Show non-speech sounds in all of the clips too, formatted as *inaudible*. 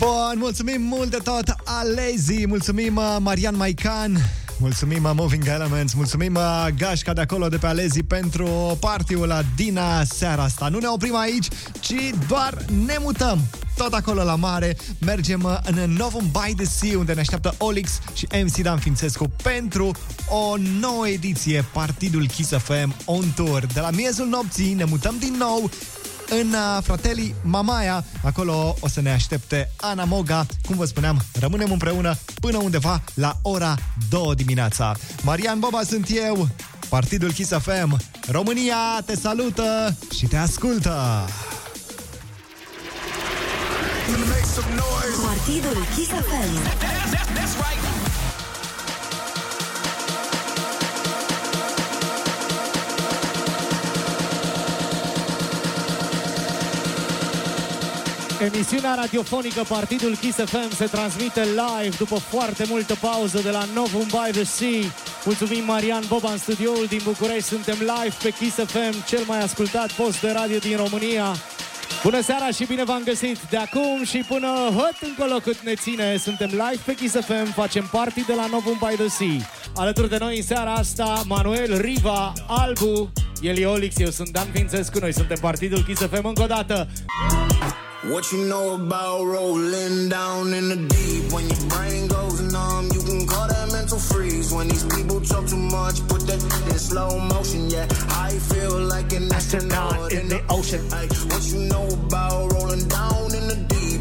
Bun, mulțumim mult de tot, Alezi, mulțumim uh, Marian Maican, mulțumim uh, Moving Elements, mulțumim uh, Gașca de acolo de pe Alezi pentru partiul la Dina seara asta. Nu ne oprim aici, ci doar ne mutăm tot acolo la mare. Mergem în Novum by the Sea, unde ne așteaptă Olix și MC Dan Fințescu pentru o nouă ediție, Partidul Kiss FM On Tour. De la miezul nopții ne mutăm din nou în uh, Fratelli Mamaia. Acolo o să ne aștepte Ana Moga. Cum vă spuneam, rămânem împreună până undeva la ora 2 dimineața. Marian Boba sunt eu, Partidul Kiss FM. România te salută și te ascultă! Partidul Kiss FM. Emisiunea radiofonică Partidul Kiss FM se transmite live după foarte multă pauză de la Novum by the Sea. Mulțumim Marian Boba în studioul din București. Suntem live pe Kiss FM, cel mai ascultat post de radio din România. Bună seara și bine v-am găsit! De acum și până hăt încolo cât ne ține, suntem live pe Kiss FM, facem party de la Novum by the Sea. Alături de noi în seara asta, Manuel Riva, Albu, el e Olix, eu sunt Dan Fințescu, noi suntem Partidul Kiss FM încă o dată. What you know about rolling down in the deep? When your brain goes numb, you can call that mental freeze. When these people talk too much, put that in slow motion. Yeah, I feel like an astronaut in the ocean. Ay, what you know about rolling down in the deep?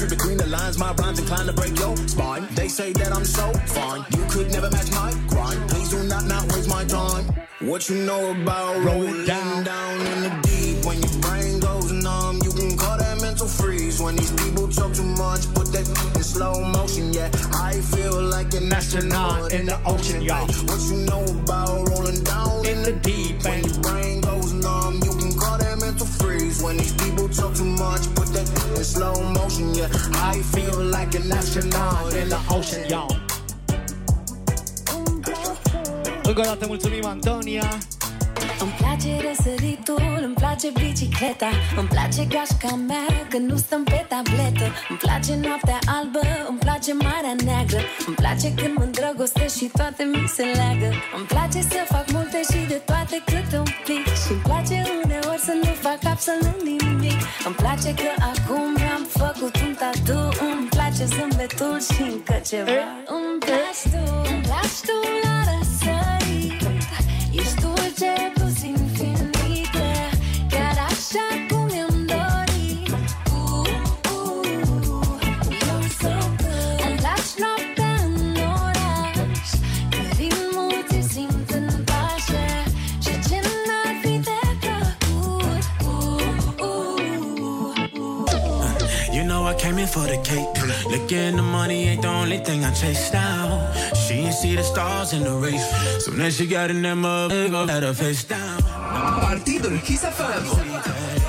read between the lines? My rhymes inclined to break your spine. They say that I'm so fine. You could never match my grind. Please do not not waste my time. What you know about rolling down. down in the deep? When your brain goes numb, you can call that mental freeze. When these people talk too much, put that in slow motion. Yeah, I feel like an astronaut in the ocean, y'all. What you know about rolling down in the deep? When your brain goes numb, you can call that mental freeze. When these people talk too much, put that in slow motion. Yeah, I feel like an astronaut in the ocean, y'all. Încă o dată mulțumim, Antonia. Îmi place răsăritul, îmi place bicicleta. Îmi place gașca mea când nu stăm pe tabletă. Îmi place noaptea albă, îmi place marea neagră. Îmi place când mă îndrăgostesc și toate mi se leagă. Îmi place să fac multe și de toate cât un pic. Și îmi place uneori să nu fac absolut nimic. Îmi place că acum mi-am făcut un tatu. Îmi place zâmbetul și încă ceva. Îmi place tu, îmi place tu la răsărit. Ești dulce for the cake. Looking the money ain't the only thing I chase down. She ain't see the stars in the race. So as she got in that mother, go let her face down. Partydul Kiss FM.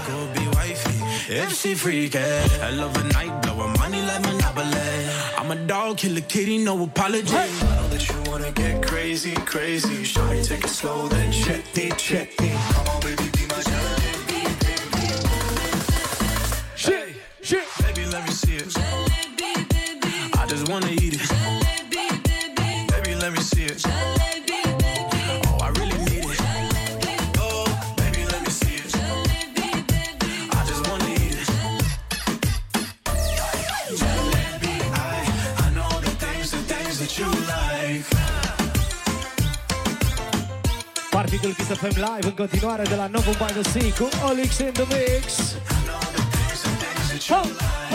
Go be wifey if she freaky. I love a night, blowing money like Monopoly. I'm a dog, kill a kitty, no apology. I know that you wanna get crazy, crazy. Shawty, take it slow, then check me, check me. Come on, wanna eat it. Baby. let me see it. Oh, I really need it. Oh, baby, let me see it. I just wanna eat it. I, I know the things, the things that you like. Kiss FM Live în continuare de la Novo Banosic cu Olix in the Mix. I know the things, the things that you oh. like.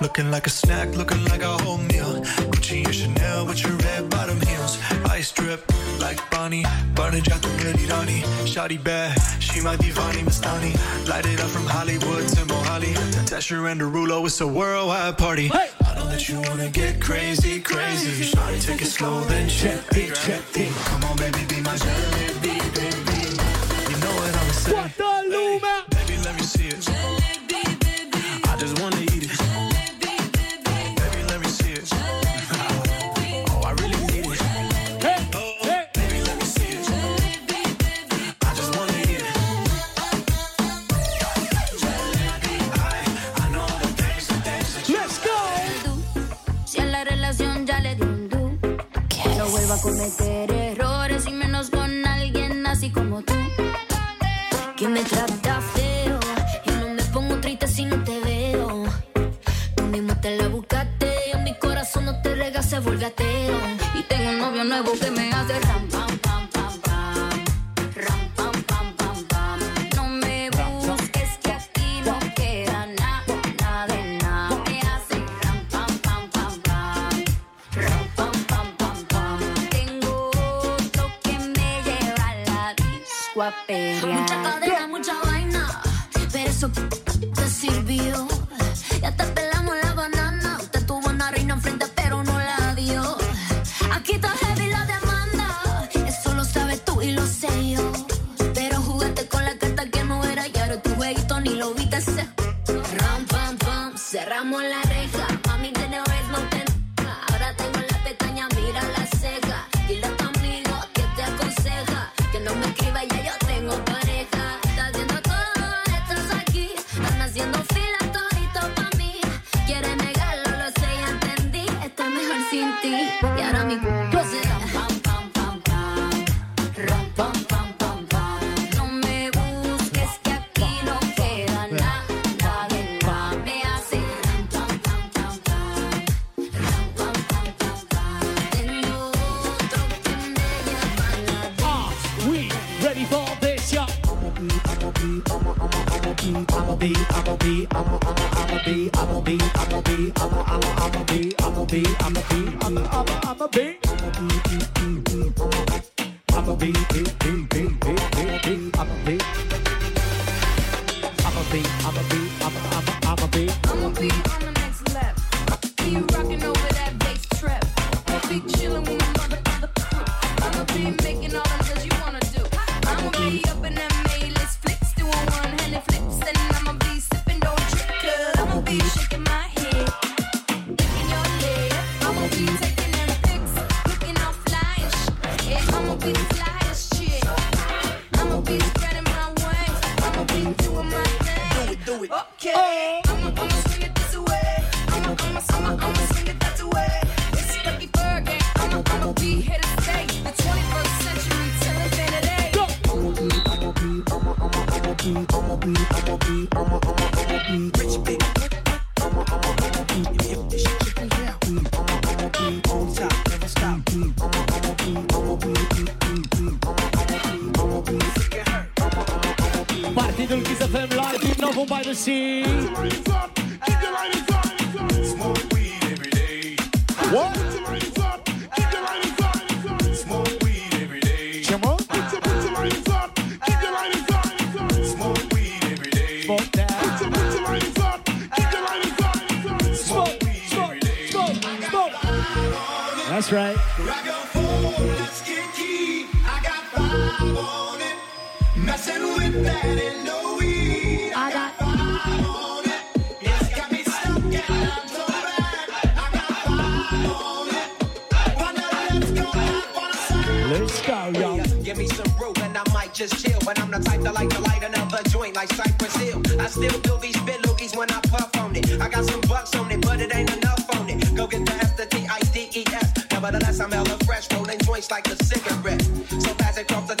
Looking like a snack, looking like a whole meal. Gucci and Chanel with your red bottom heels. Ice drip like Bonnie. Burn it out to Rani. Shotty bad, she my divani Mastani. Light it up from Hollywood to Mohali. Tesher and Derulo, it's a worldwide party. Hey! I know that you wanna get crazy, crazy. Shotty, take it slow, then check it, check it. Come on, baby, be my jalebi, baby. You know what I'm saying. What the hey, Baby, let me see it. Jalebi, baby. I just wanna a cometer errores y menos con alguien así como tú. Que me trata feo, yo no me pongo triste si no te veo. Tú mismo te la buscaste, mi corazón no te rega, se vuelve ateo. Y tengo un novio nuevo que go, yo. Give me some room and I might just chill. But I'm the type that like to light another joint like Cypress Hill. I still do these bit when I puff on it. I got some bucks on it, but it ain't enough on it. Go get the S, the T, I, D, E, S. Nevertheless, I'm hella fresh, rolling joints like a cigarette. So pass it across the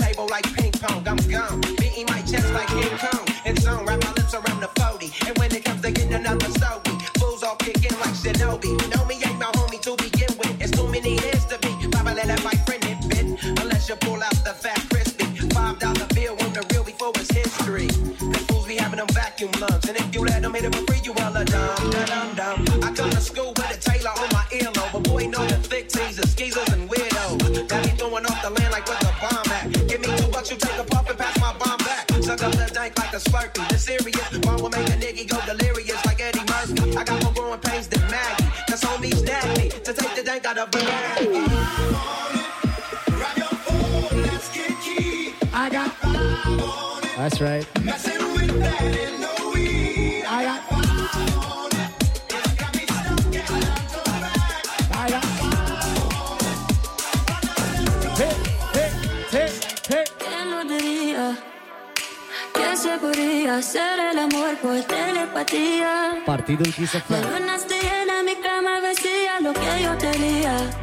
of the. I got five on it. That's right. Messing with that no weed. I got five on it. Partido en Kiss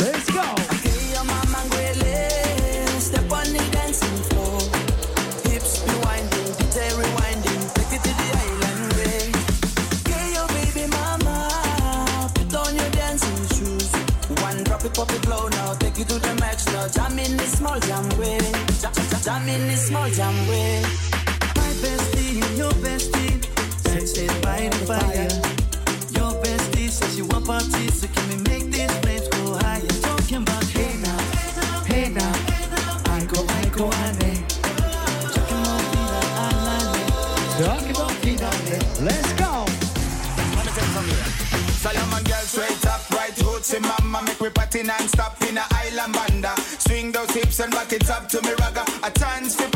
Let's go. Mama step on the dancing floor. Hips be winding, take to the island way. Baby mama, put on your dancing shoes. One drop it, pop it now, take to the. Jam in the small jam way, jam, in the small jam way. My bestie your bestie fire. Your bestie says you want so can we make go higher? Hey now, hey now, Let's go. Straight up, right in mama Make we party non-stop in a island banda Swing those hips and back it up to me ragga A chance for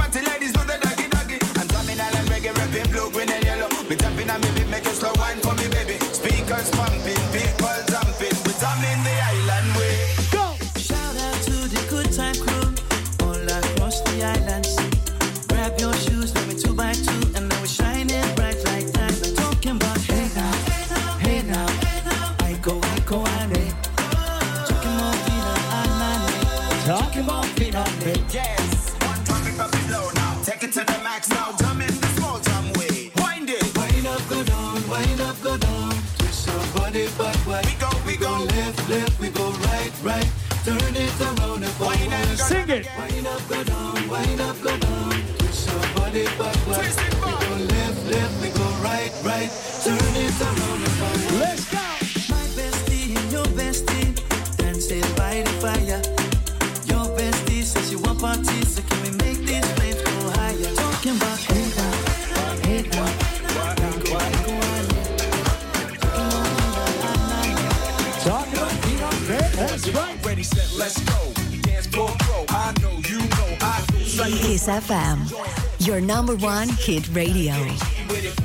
number one hit radio.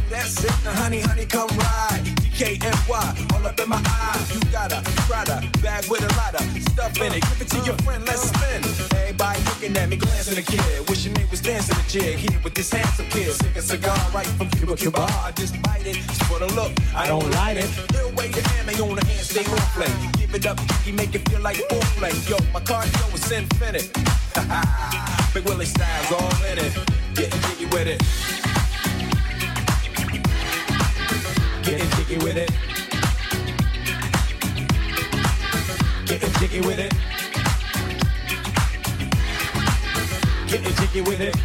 That's it, honey, honey, come ride. All up in my. You got a bag with a lot of stuff in it. Give it to your friend, let's spin. Everybody looking at me, glancing kid. Wishing was dancing a jig here with this handsome kid. Sick a cigar right from Cuba, Cuba. I just bite it just for the look. I don't light it. Way hand on the hand, stay on play. Give it up, make it feel like. Yo, my cardio is infinite. *laughs* Big Willie style's all in it. With it. Getting jiggy with it. Getting jiggy with it. Getting jiggy with it.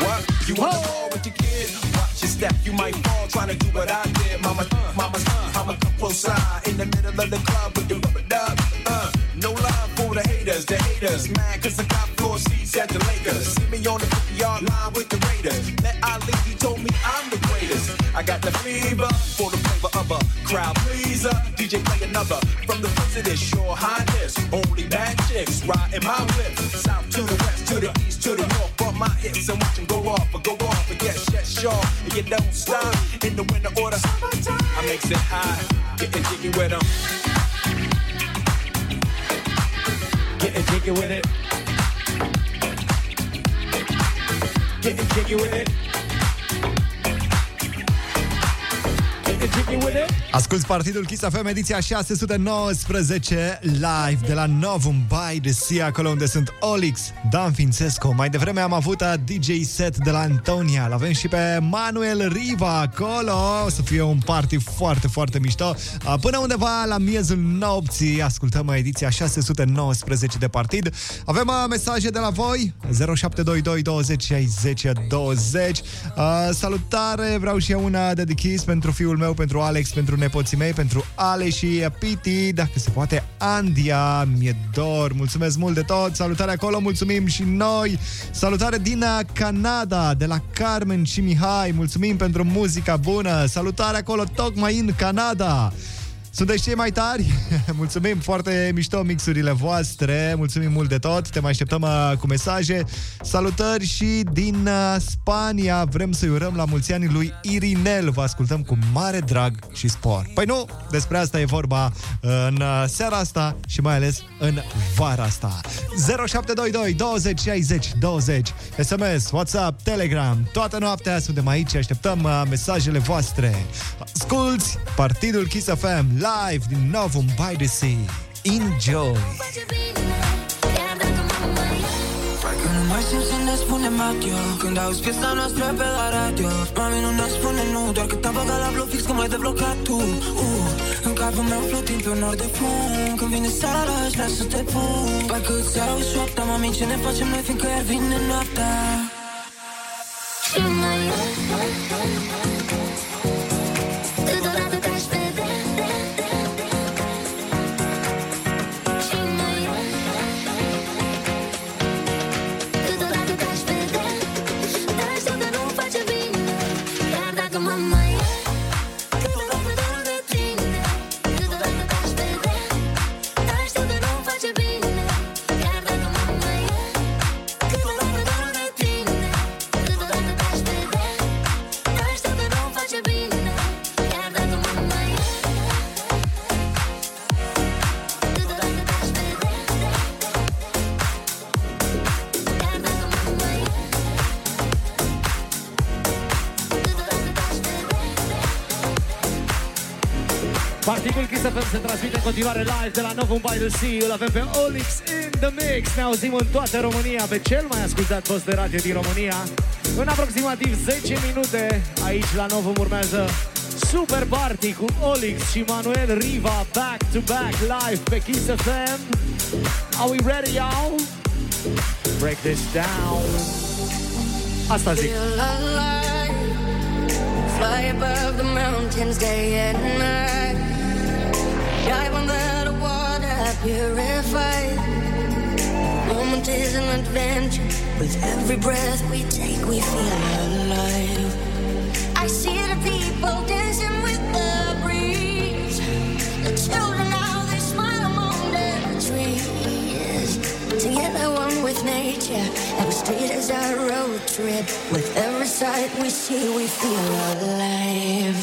What? You want to ball with your kid? Watch your step, you might fall trying to do what I did. Mama, uh, mama, uh, mama, come close side in the middle of the club with the rubber dub. Uh, no love for the haters, the haters. Mad cause I the Lakers. See me on the 50 yard line with the Raiders. Met Ali, he told me I'm the greatest. I got the fever for the flavor of a crowd pleaser. DJ play another from the president, sure highness. Only bad chicks riding my whip. South to the west, to the east, to the north. Bump my hips and watch them go off or go off. And yes, yes, sure. And you don't stop in the winter order. I makes it high, getting jiggy with them. Getting jiggy with it. With it. Getting with it. Asculți Partidul Kiss FM, ediția 619 live de la Novum by the Sea, acolo unde sunt Olix, Dan Fințescu. Mai devreme am avut a DJ set de la Antonia. L-avem și pe Manuel Riva acolo. O să fie un party foarte, foarte mișto. A, Până undeva la miezul nopții ascultăm ediția 619 de partid. Avem a, mesaje de la voi 0722 20 60 20 A, Salutare, vreau și eu una de Kiss pentru fiul meu, pentru Alex, pentru nepoții mei, pentru Ale și Piti, dacă se poate, Andia, mi-e dor, mulțumesc mult de tot, salutare acolo, mulțumim și noi, salutare din Canada, de la Carmen și Mihai, mulțumim pentru muzica bună, salutare acolo, tocmai în Canada. Sunteți cei mai tari? *laughs* Mulțumim, foarte mișto mixurile voastre, mulțumim mult de tot, te mai așteptăm uh, cu mesaje. Salutări și din uh, Spania, vrem să-i urăm la mulți ani lui Irinel, vă ascultăm cu mare drag și spor. Păi nu, despre asta e vorba uh, în uh, seara asta și mai ales în vara asta. 0722 20 60 20 SMS, WhatsApp, Telegram, toată noaptea suntem aici și așteptăm uh, mesajele voastre. Asculți Partidul Kiss FM live din Novum by the Sea. Enjoy! Că nu mai simt să ne spunem adio Când auzi piesa noastră pe la radio Mami nu ne spune nu. Doar că te-am băgat la bloc fix când m-ai deblocat tu. Uh, În capul meu flotim pe un nor de fum. Când vine seara aș vrea să te pun. Parcă îți auzi șoapta Mami ce ne facem noi fiindcă iar vine noaptea. Și mai Câteodată continuare live de la Novum by the Sea. Îl avem pe Olix in the mix. Ne auzim în toată România pe cel mai ascultat post de radio din România. În aproximativ 10 minute aici la Novum urmează Super Party cu Olix și Manuel Riva back to back live pe Kiss FM. Are we ready, y'all? Break this down. Asta zic. Feel alive. Fly above the mountains day and night. Dive the water, purified. Moment is an adventure. With every breath we take, we feel alive. I see the people dancing with the breeze. The children now they smile among the trees. Together, one with nature. Every street is our road trip. With every sight we see, we feel alive.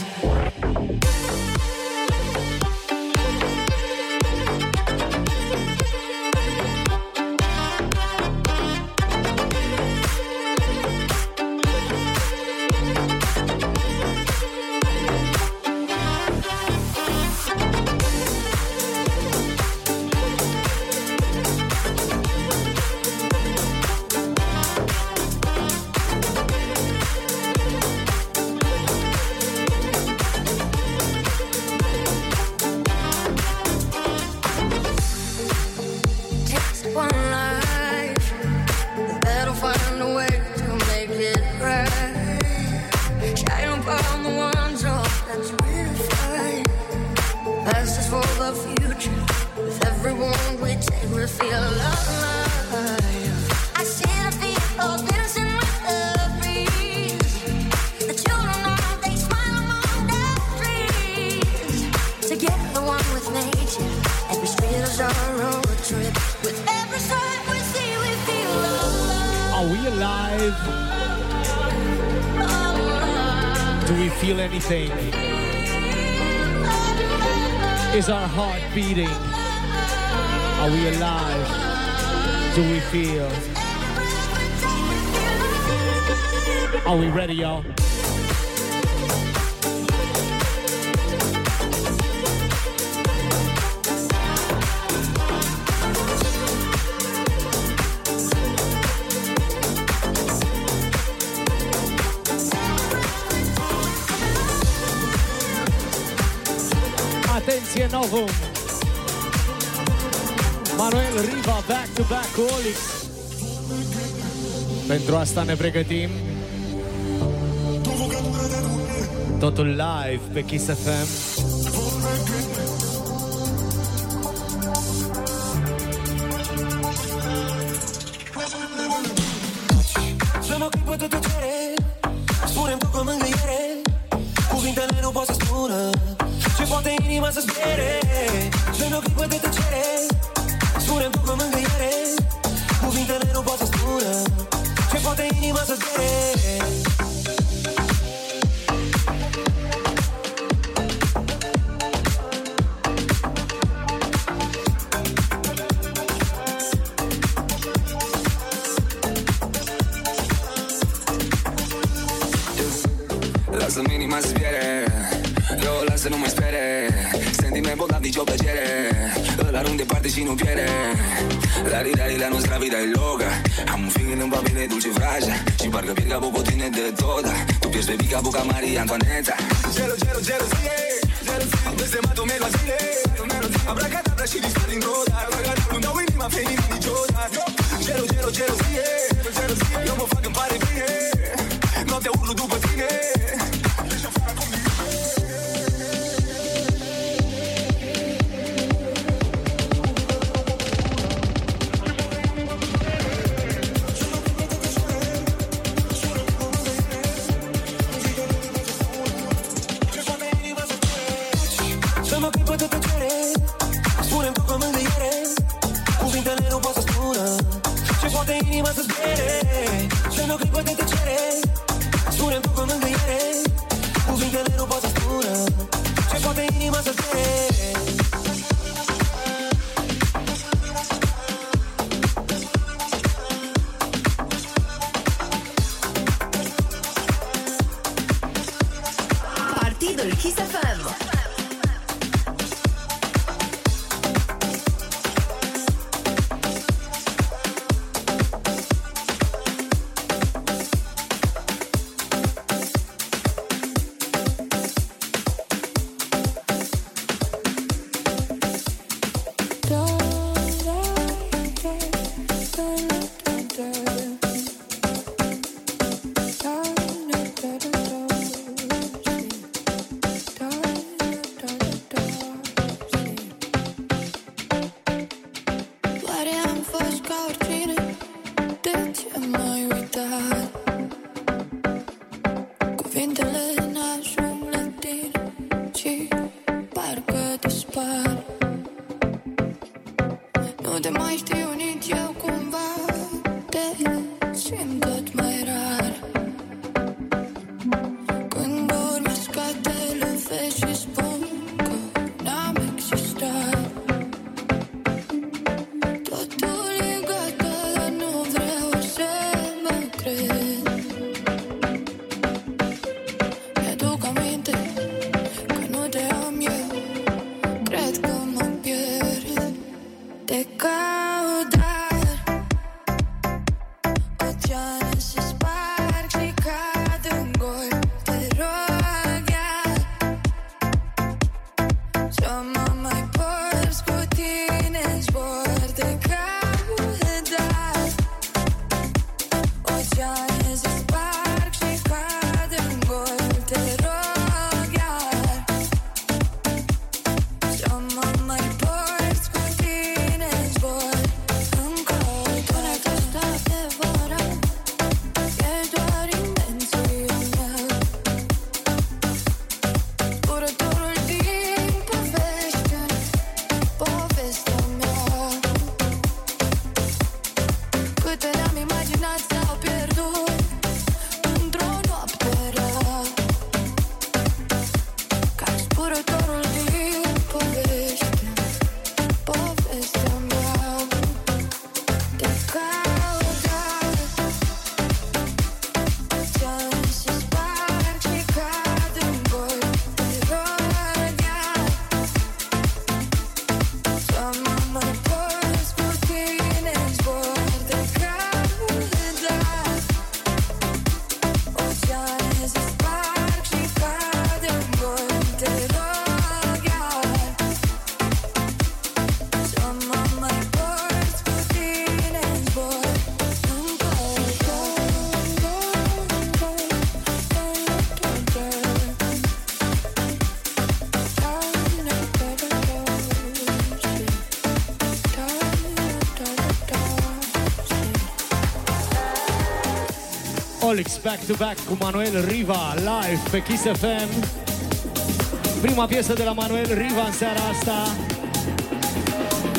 Beating? Are we alive? Do we feel? Are we ready, y'all? Pentru asta ne pregătim. Totul live pe Kiss FM. Să-mi ocupă de tăcere Spune-mi tu cu mângâiere Cuvintele nu pot să spună Ce poate inima să zbiere Să-mi ocupă de tăcere Spune-mi tu cu mângâiere Cuvintele nu pot să spună Ce poate inima să zbiere Lasă-mi inima să zbiere Eu o las să nu mai spere. Sentiment bolnav, nicio plăcere. Îl si no tiene. La vida la nuestra vida es loca. Amo un fin în un papel de dulce fraya. Si parca pica poco de toda. Tu pies de pica boca Zero zero zero zile, zero zile, Am blestemat o melo zile Abracadabra și dispar din roda Nu dau inima pe nimeni niciodată zero gelo, gelozie Eu mă fac, îmi pare bine Noaptea urlu după Matrix Back to Back cu Manuel Riva live pe Kiss FM. Prima piesă de la Manuel Riva în seara asta.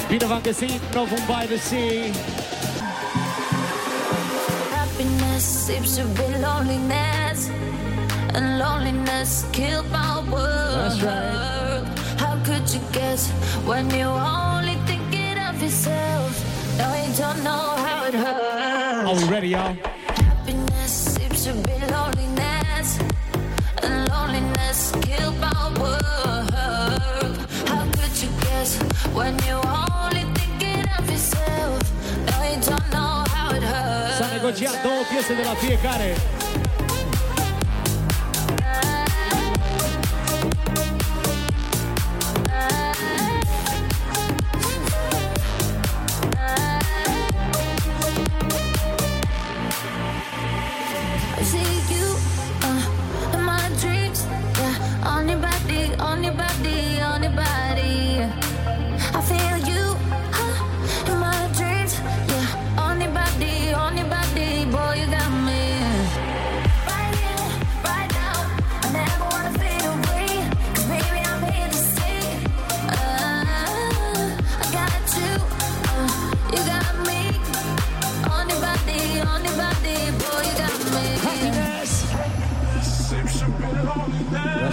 Bine v-am găsit, Novum by the Sea. Happiness seems to be loneliness And loneliness killed my world That's right. How could you guess when you only thinking of yourself Now you don't know how it hurts Are we ready, y'all? S-a negociat două piese de la fiecare.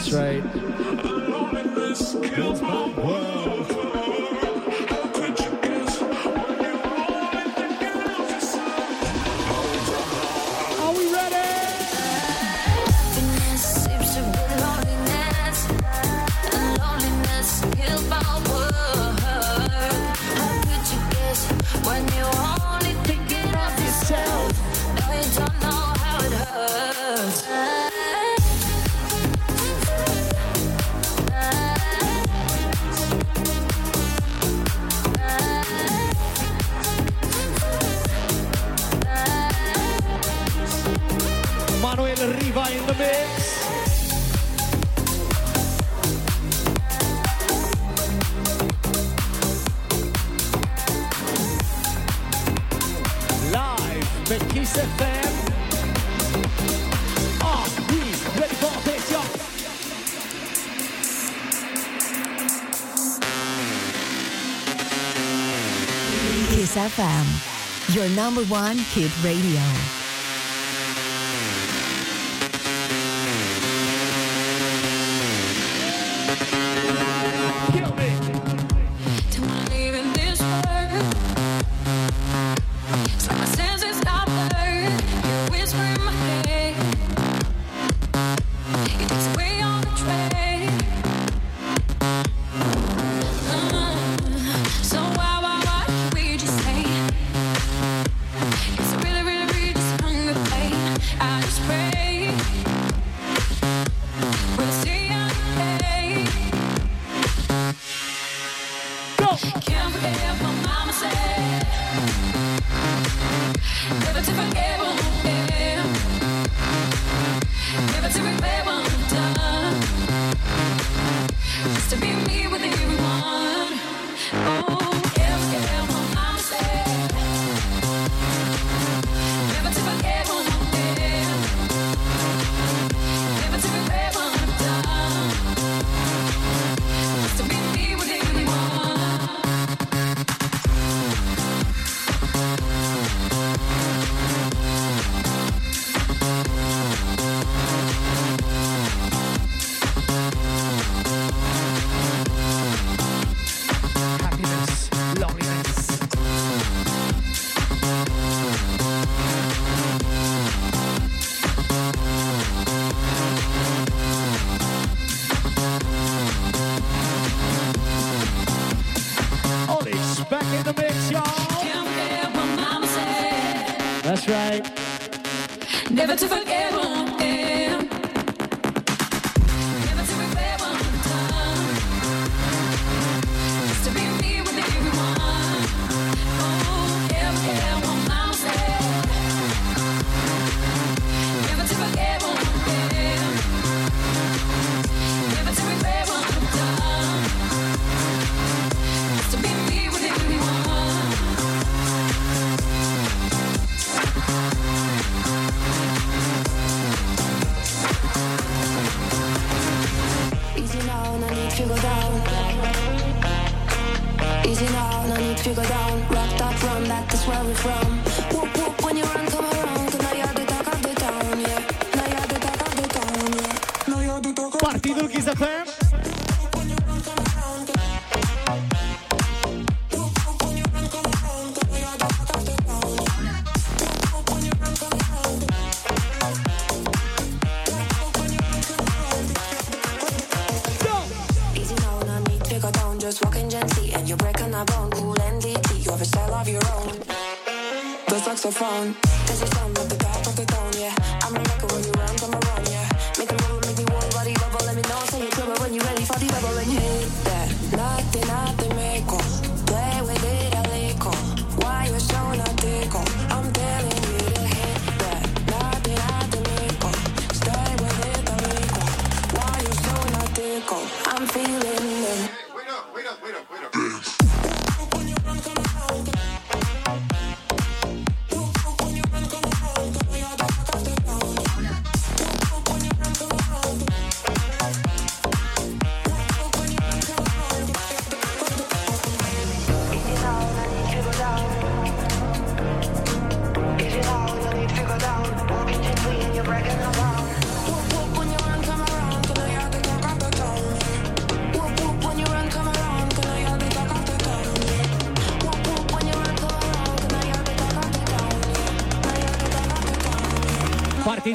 That's right. Number one Kid Radio.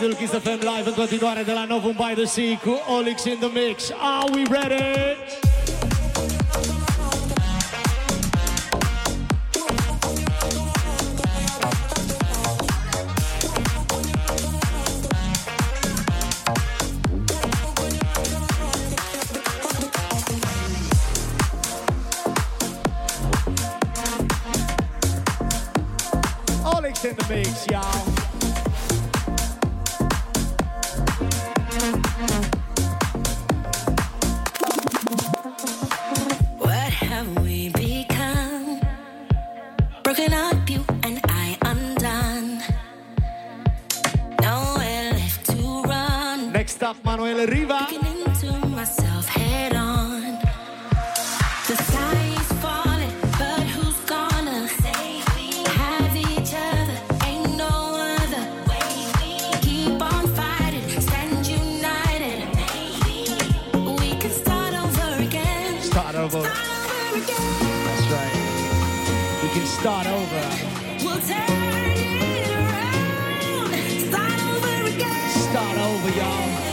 Clubul Kiss FM live în continuare de la nou un By The Sea cu Olix in the Mix. Are we ready? That's right. We can start over. We'll turn it around. Start over again. Start over, y'all.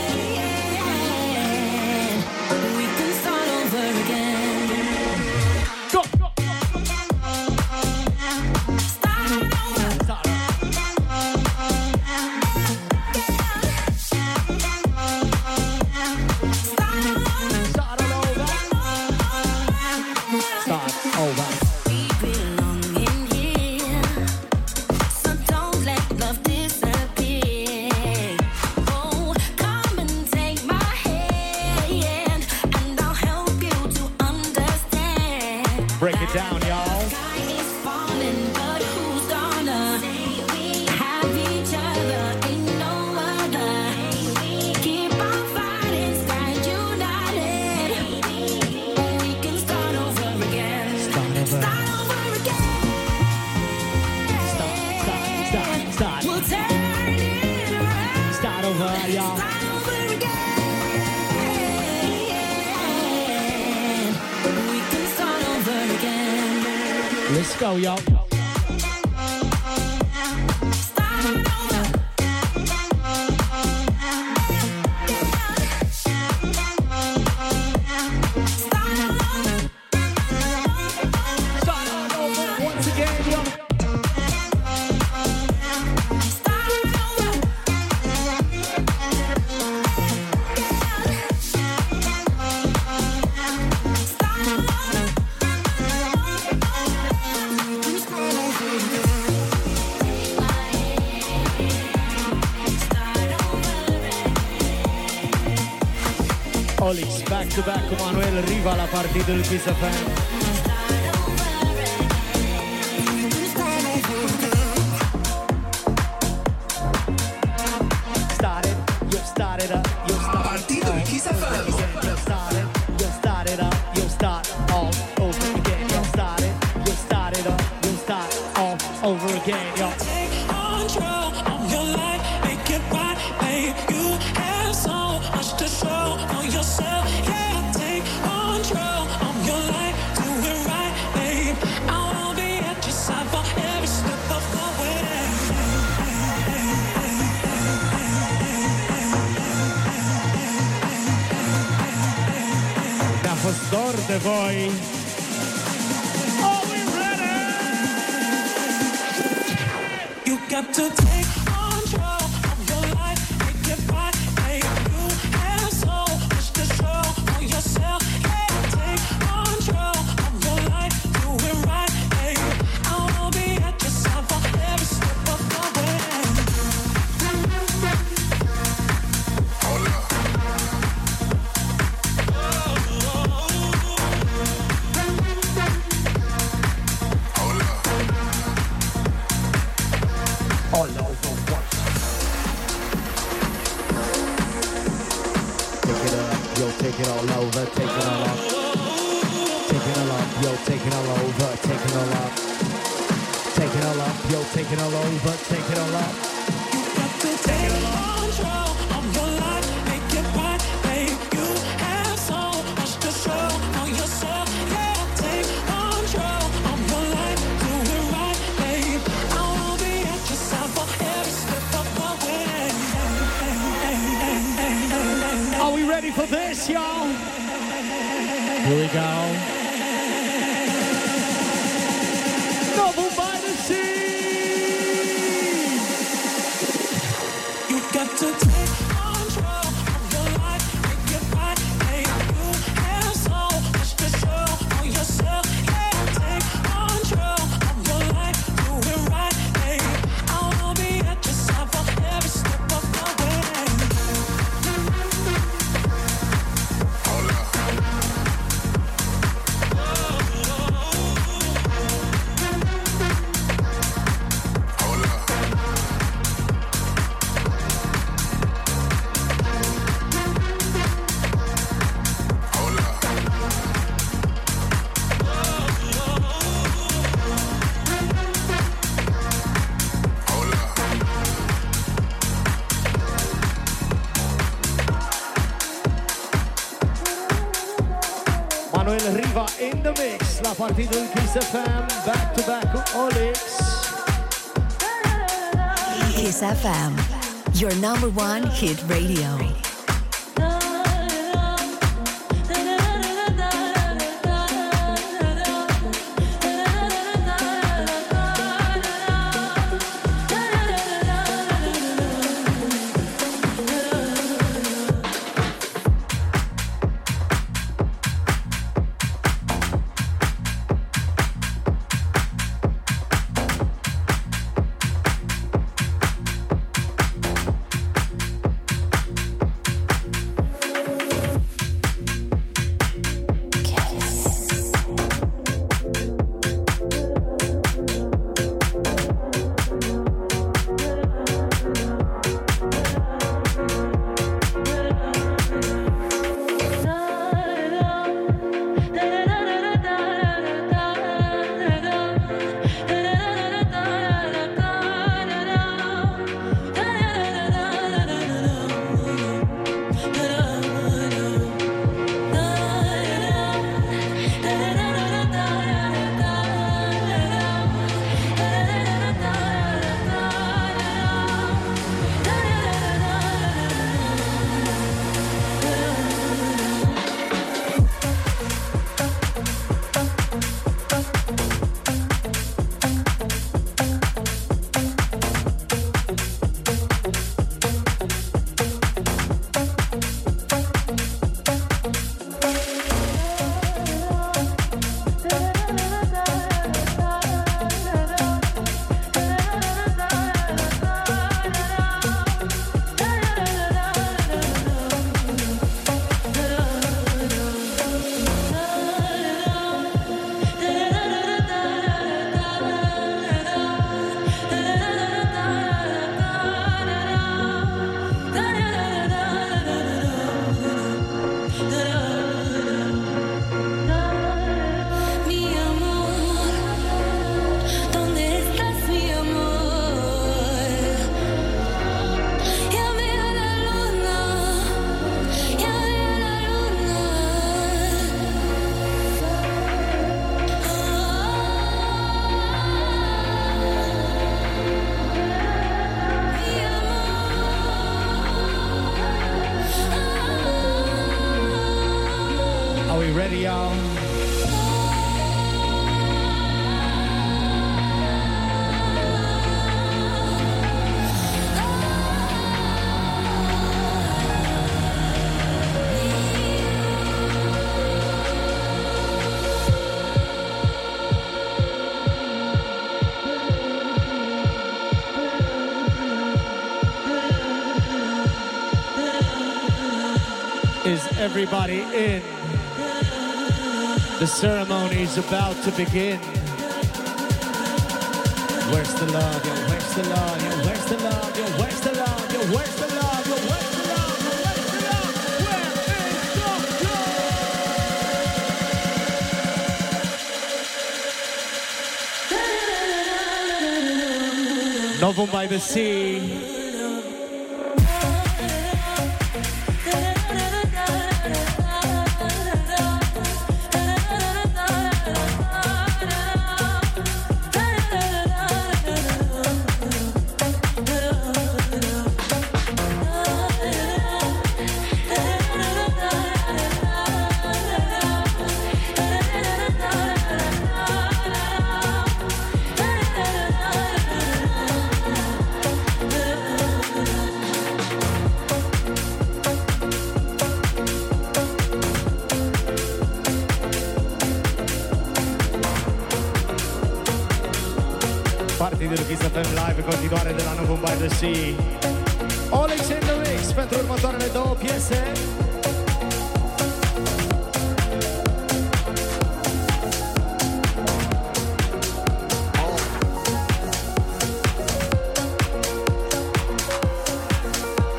back-to-back cu Manuel Riva la partidul Kiss FM. la partie de Kiss FM, back to back Olix. Kiss FM, your number one hit radio. Everybody in? The ceremony is about to begin. Where's the love? Yo, where's the love? Yo, where's the love? Yo, where's the love? Yo, where's the love? Yo, where's the love? Where's the love? Where is the love? Novum by the sea. Novum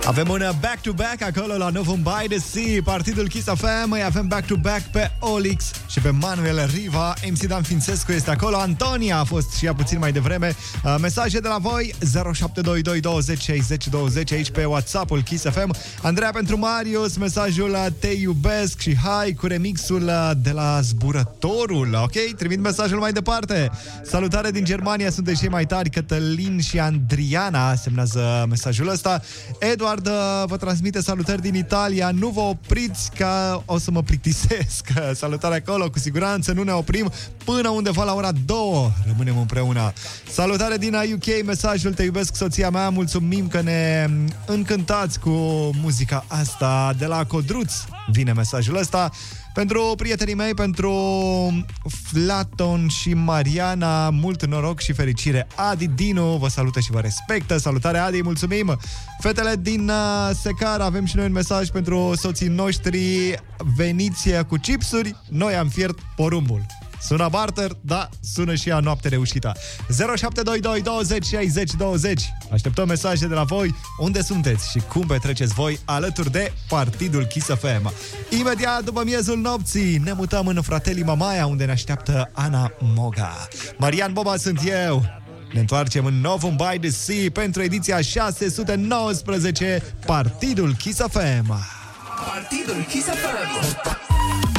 Avem un back-to-back acolo la Novum by the Sea, partidul Kiss FM, îi avem back-to-back pe Olix și pe Manuel Riva. MC Dan Fințescu este acolo, Antonia a fost și ea puțin mai devreme. Uh, Mesaje de la voi 0722 20 60 20 aici pe WhatsApp-ul Kiss FM. Andreea pentru Marius, mesajul uh, Te iubesc și hai cu remixul uh, de la Zburătorul. Ok? Trimit mesajul mai departe. Salutare din Germania, sunteți cei mai tari, Cătălin și Andriana semnează mesajul ăsta. Eduard uh, vă transmite salutări din Italia. Nu vă opriți că o să mă plictisesc. *laughs* Salutare acolo, cu siguranță nu ne oprim până undeva la ora 2. Rămânem împreună. Salutare din UK, mesajul Te iubesc soția mea. Mulțumim că ne încântați cu muzica asta de la Codruț. Vine mesajul ăsta. Pentru prietenii mei, pentru Flaton și Mariana, mult noroc și fericire. Adi Dinu vă salută și vă respectă. Salutare, Adi, mulțumim! Fetele din uh, Secar, avem și noi un mesaj pentru soții noștri. Veniți cu chipsuri, noi am fiert porumbul. Sună barter, da, sună și ea noapte reușită. 0722 20 60 20. Așteptăm mesaje de la voi unde sunteți și cum petreceți voi alături de Partidul Kiss FM. Imediat după miezul nopții ne mutăm în Fratelii Mamaia unde ne așteaptă Ana Moga. Marian Boba sunt eu. Ne întoarcem în Novum by the Sea pentru ediția 619 Partidul Kiss FM. Partidul Kiss FM.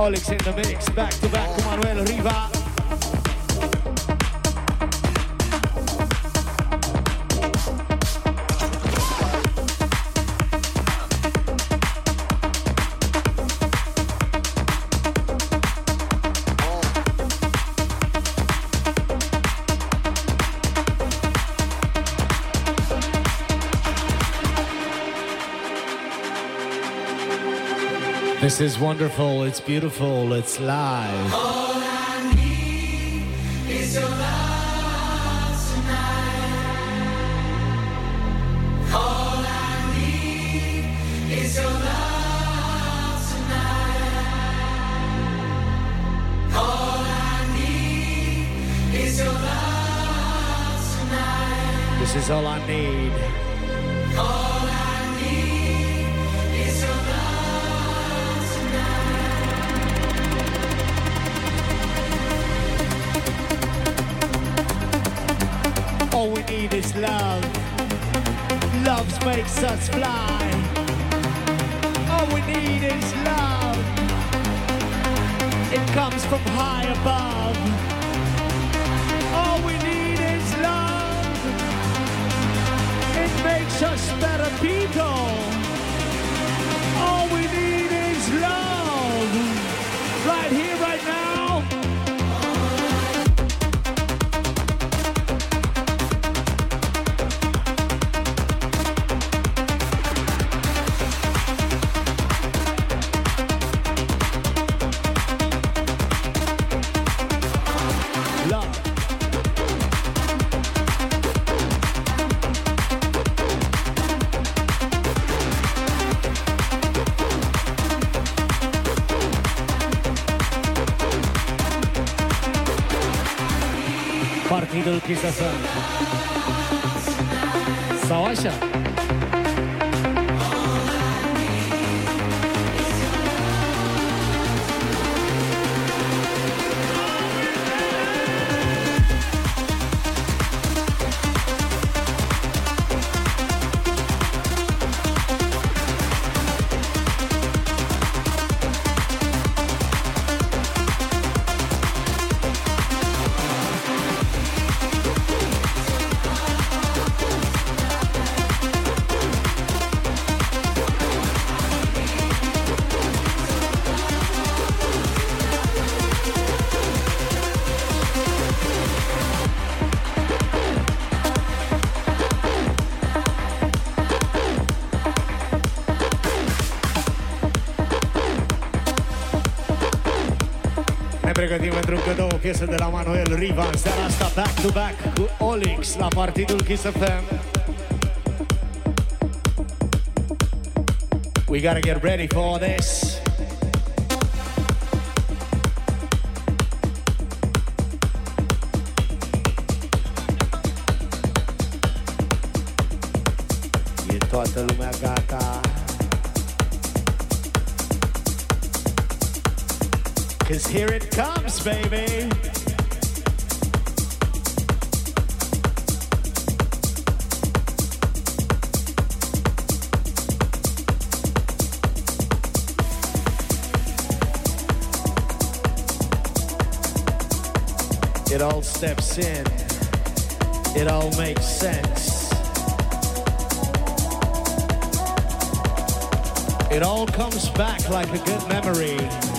Alex in the mix, back to back Manuel Riva. This is wonderful, it's beautiful, it's live. Is love. Love makes us fly. All we need is love. It comes from high above. All we need is love. It makes us better people. All we need is love. Right here, încă de la Manuel Riva în seara asta back to back cu Olix la Partydul Kiss FM. We gotta get ready for this. It comes, baby. It all steps in. It all makes sense. It all comes back like a good memory.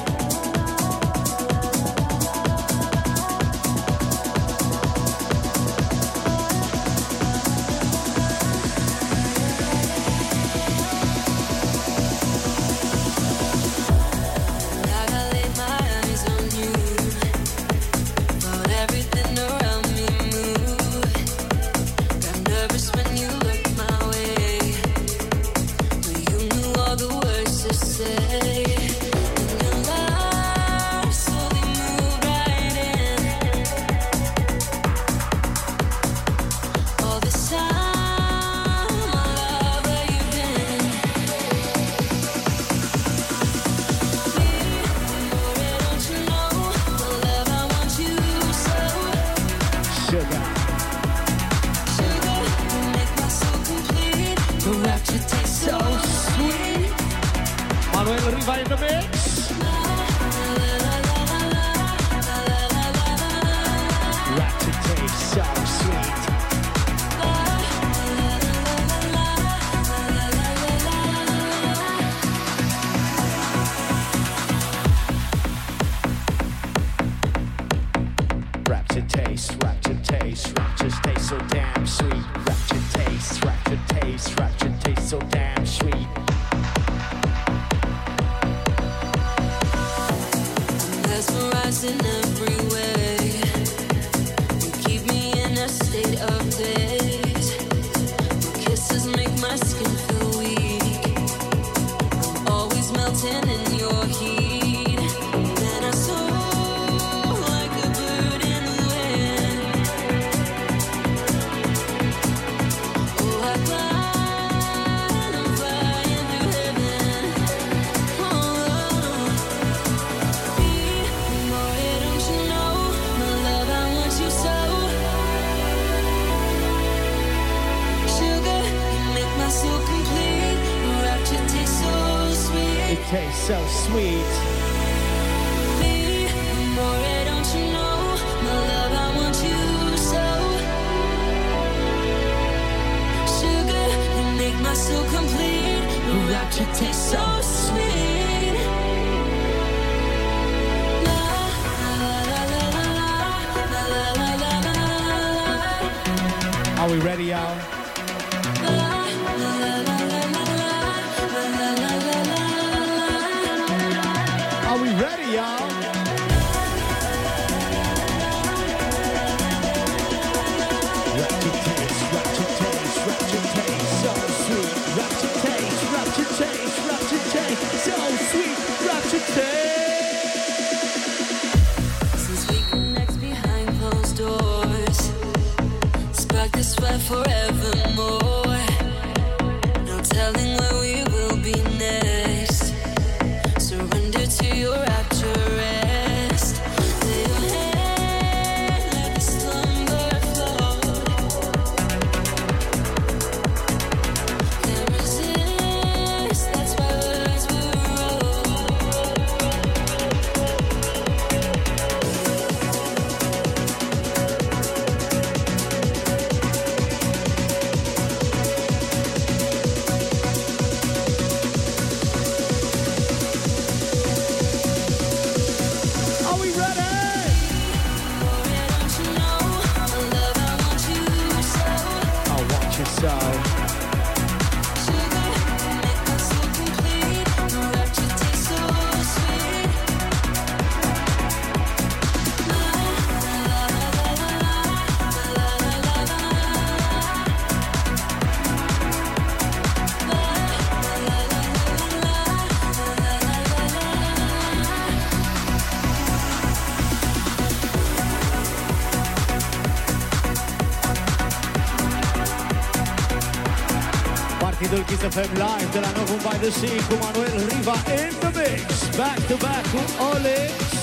Of FM Live della Novum by the Sea, Manuel Riva in the mix, back to back with Ole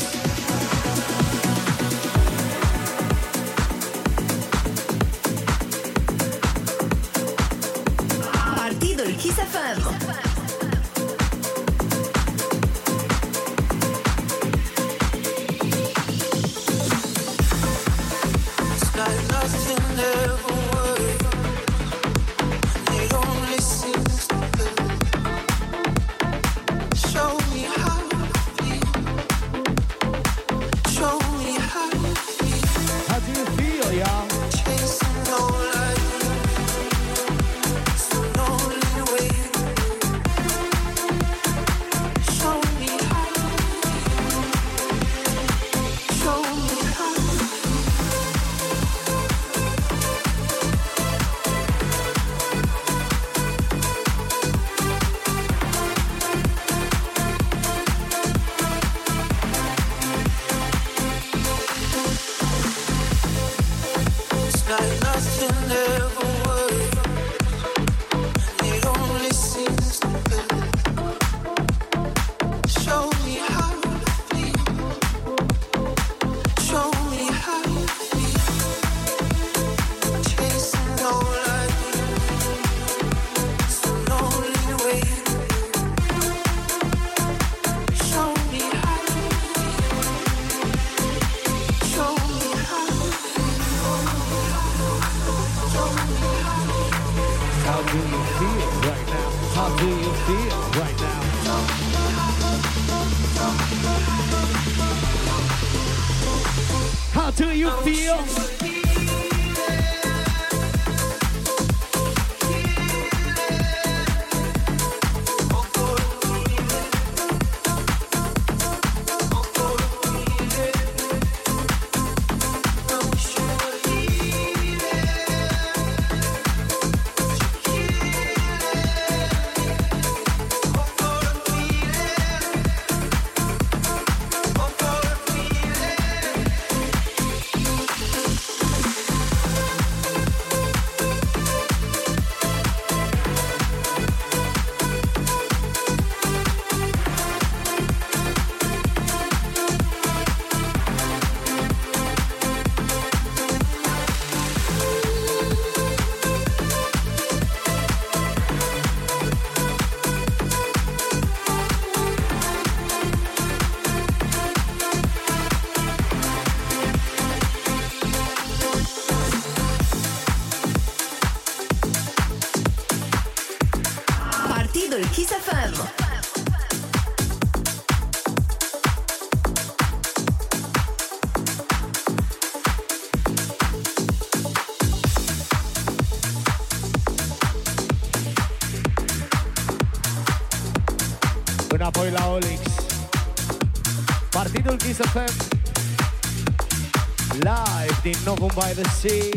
album by the sea.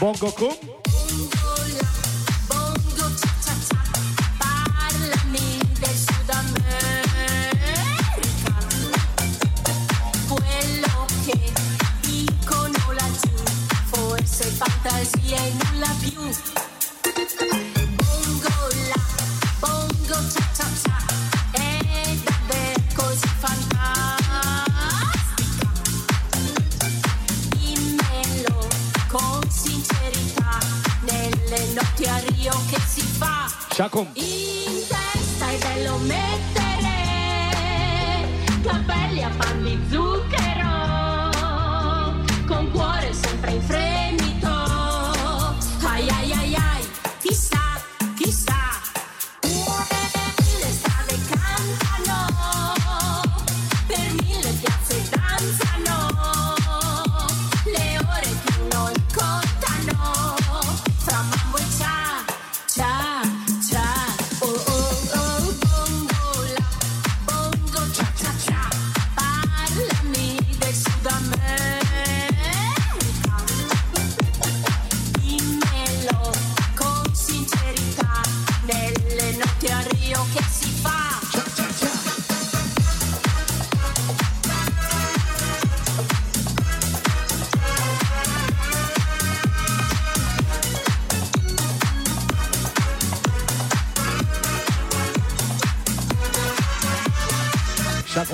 Bongo Kum.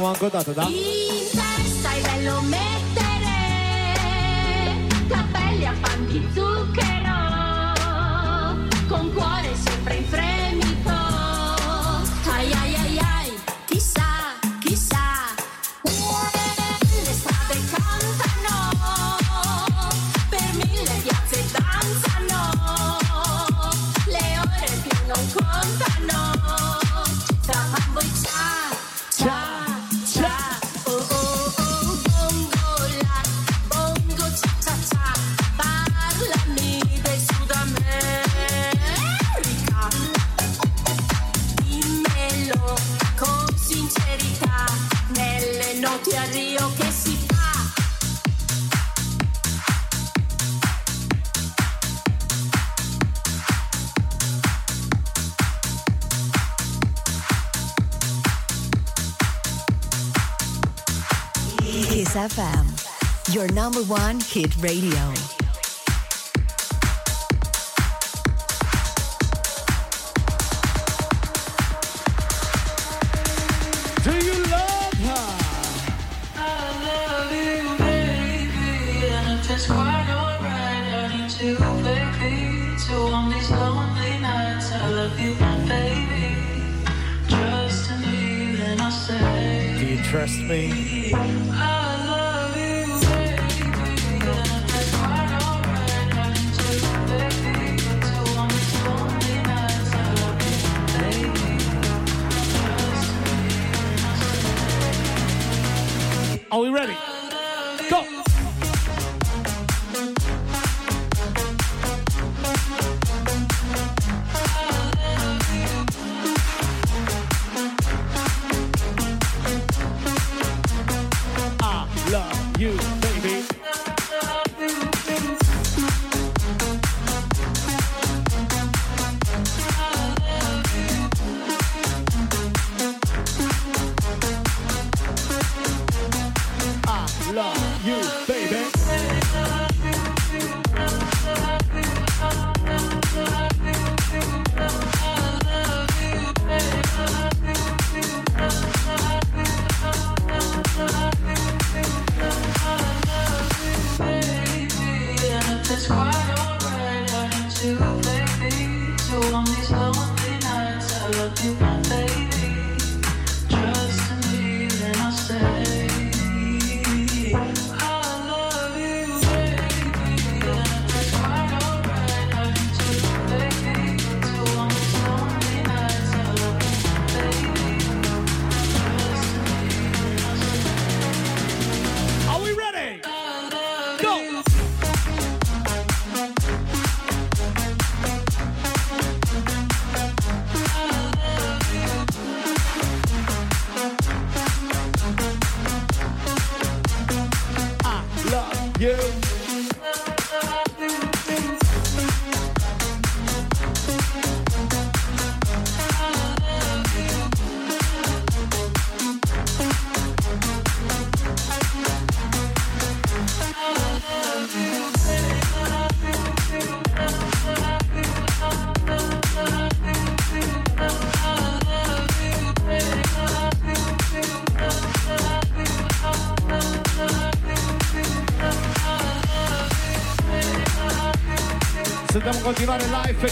siamo anche dati da... In testa è bello mettere capelli a panchi zucchero con cuore sempre in fretta. number one hit radio.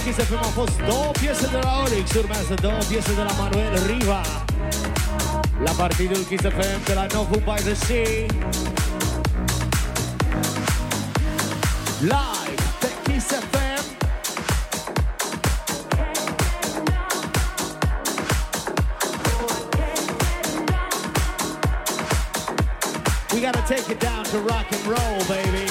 Kiss FM au fost două piese de la Alezzi, urmează două piese de la Manuel Riva. La partydul Kiss FM de la Novum by the Sea. Live pe Kiss FM. We gotta take it down to rock and roll, baby.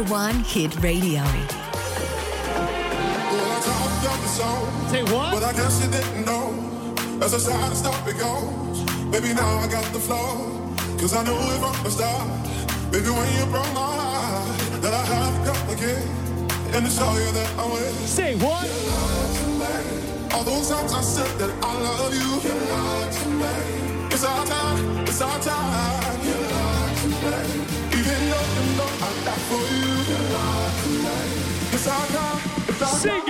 number one hit radio. Say what? But I guess you didn't know. Goes. Baby, now I got the flow. Cause I knew it from the start. Baby, when you broke my heart, that I have. And you that I. Say what? All those times I said that I love you. You lied to me. It's our time. It's our time. You lied to me. Even though you know I for you. Sing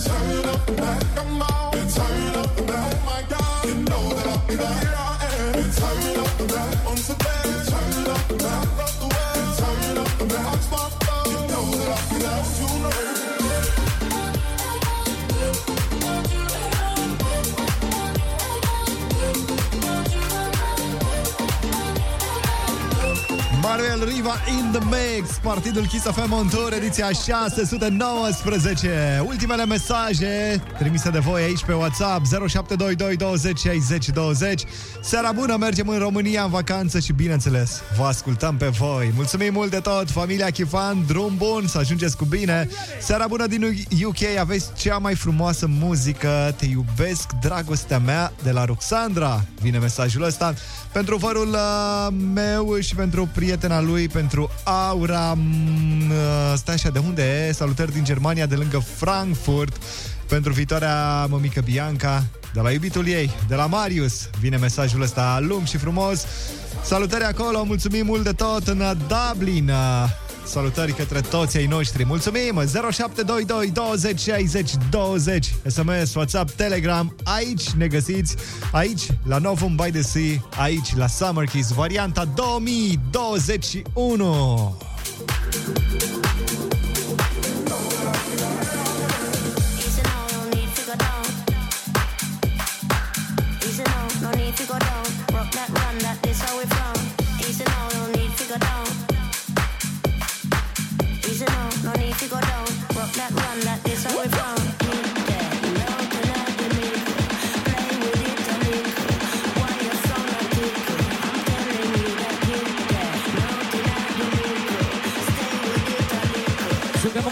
turn up the back. Oh my God. You know that I'll be. Here I am. Turn up Manuel Riva in the mix. Partidul Kiss FM on Tour Ediția 619 Ultimele mesaje trimise de voi aici pe WhatsApp 0722 20 60 20 Seara bună, mergem în România în vacanță Și bineînțeles, vă ascultăm pe voi. Mulțumim mult de tot, familia Chifan Drum bun, să ajungeți cu bine. Seara bună din UK Aveți cea mai frumoasă muzică. Te iubesc, dragostea mea De la Roxandra Vine mesajul ăsta. Pentru vărul uh, meu și pentru prietena lui, pentru Aura. mm, uh, Stai așa, de unde e? Salutări din Germania, de lângă Frankfurt. Pentru viitoarea mămică Bianca, de la iubitul ei, de la Marius. Vine mesajul ăsta lung și frumos. Salutări acolo, mulțumim mult de tot în Dublin. Uh, Salutări către toți ai noștri. Mulțumim! 0722 20 60 20 SMS, WhatsApp, Telegram. Aici ne găsiți. Aici, la Novum by the Sea. Aici, la Summer Kiss, varianta 2021.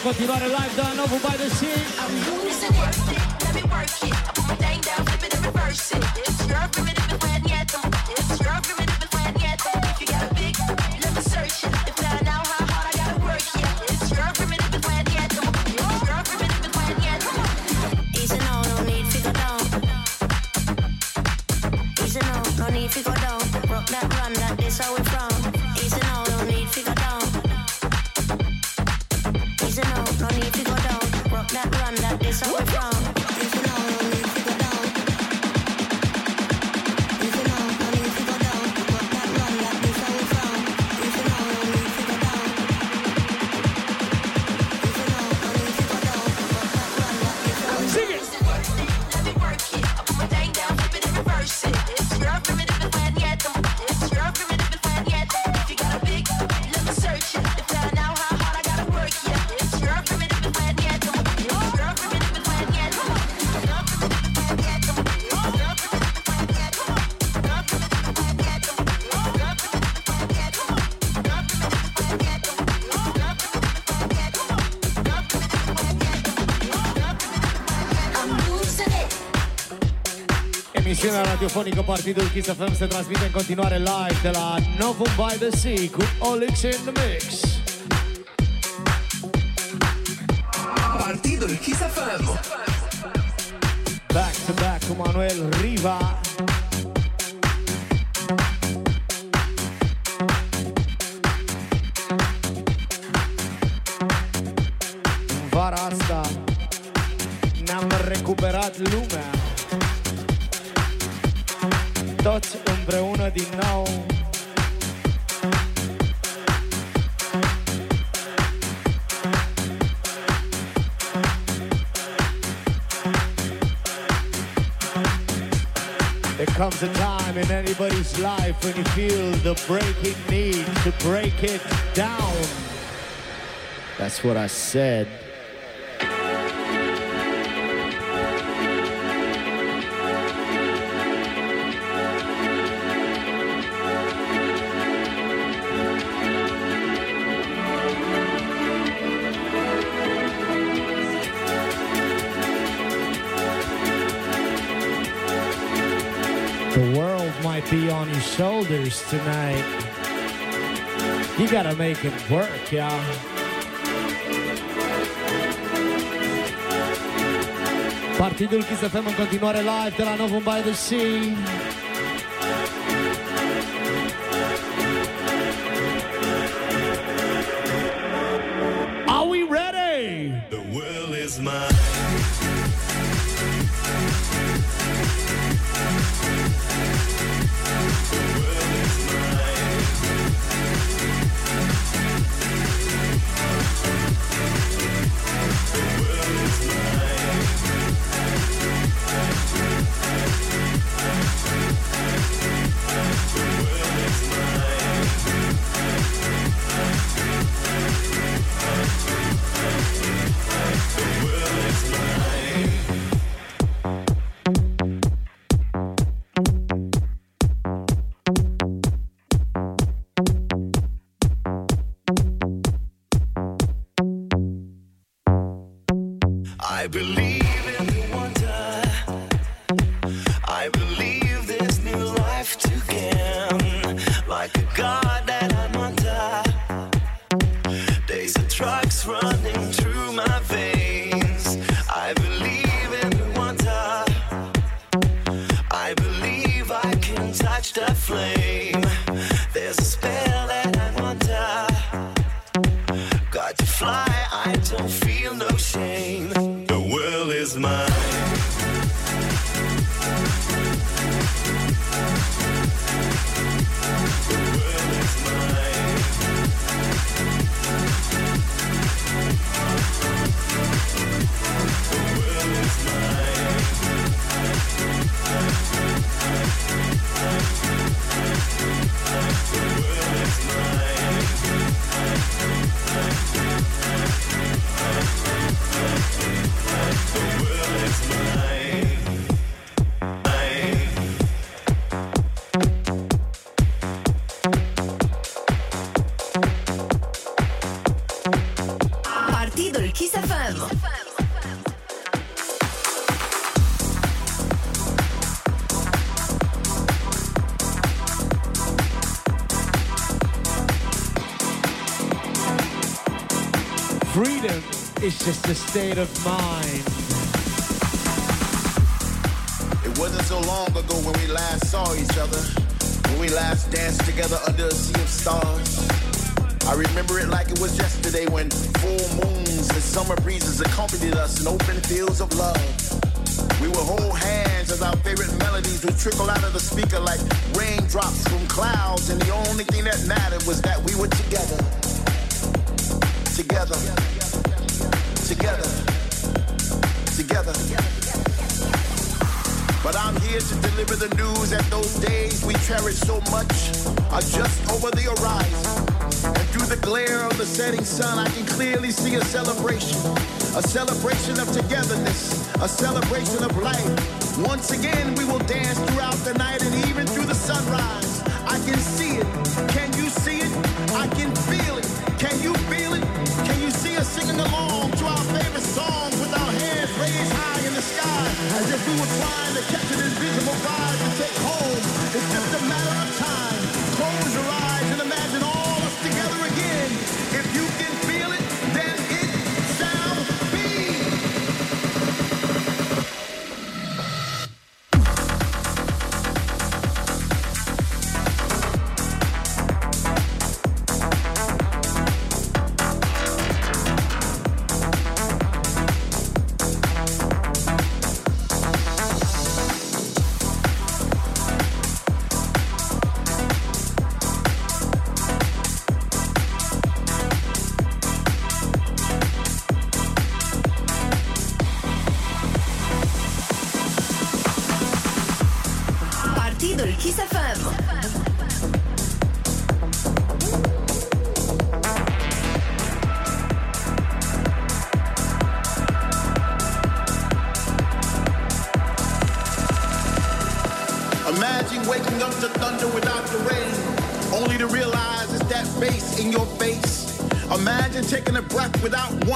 Continuare live de la Novum by the Sea. Losing it, let me work it. I put my thing down, flip it and reverse it. It's your primitive Run, that this how we from. Radiofonică Partidul Kiss FM se transmite în continuare live de la Novum by the Sea cu Olix in the Mix. Împreună din nou. There comes a time in anybody's life when you feel the breaking need to break it down. That's what I said. Shoulders tonight. You gotta make it work, y'all. Partydul Kiss FM în continuare live de la Novum by the Sea. Freedom is just a state of mind. It wasn't so long ago when we last saw each other, when we last danced together under a sea of stars. I remember it like it was yesterday when full moons and summer breezes accompanied us in open fields of love. We would hold hands as our favorite melodies would trickle out of the speaker like raindrops from clouds, and the only thing that mattered was that we were together. Together. Together. Together. But I'm here to deliver the news that those days we cherish so much are just over the horizon. And through the glare of the setting sun, I can clearly see a celebration. A celebration of togetherness, a celebration of life. Once again, we will dance throughout the night and even through the sunrise.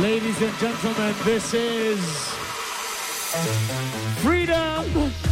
Ladies and gentlemen, this is Freedom!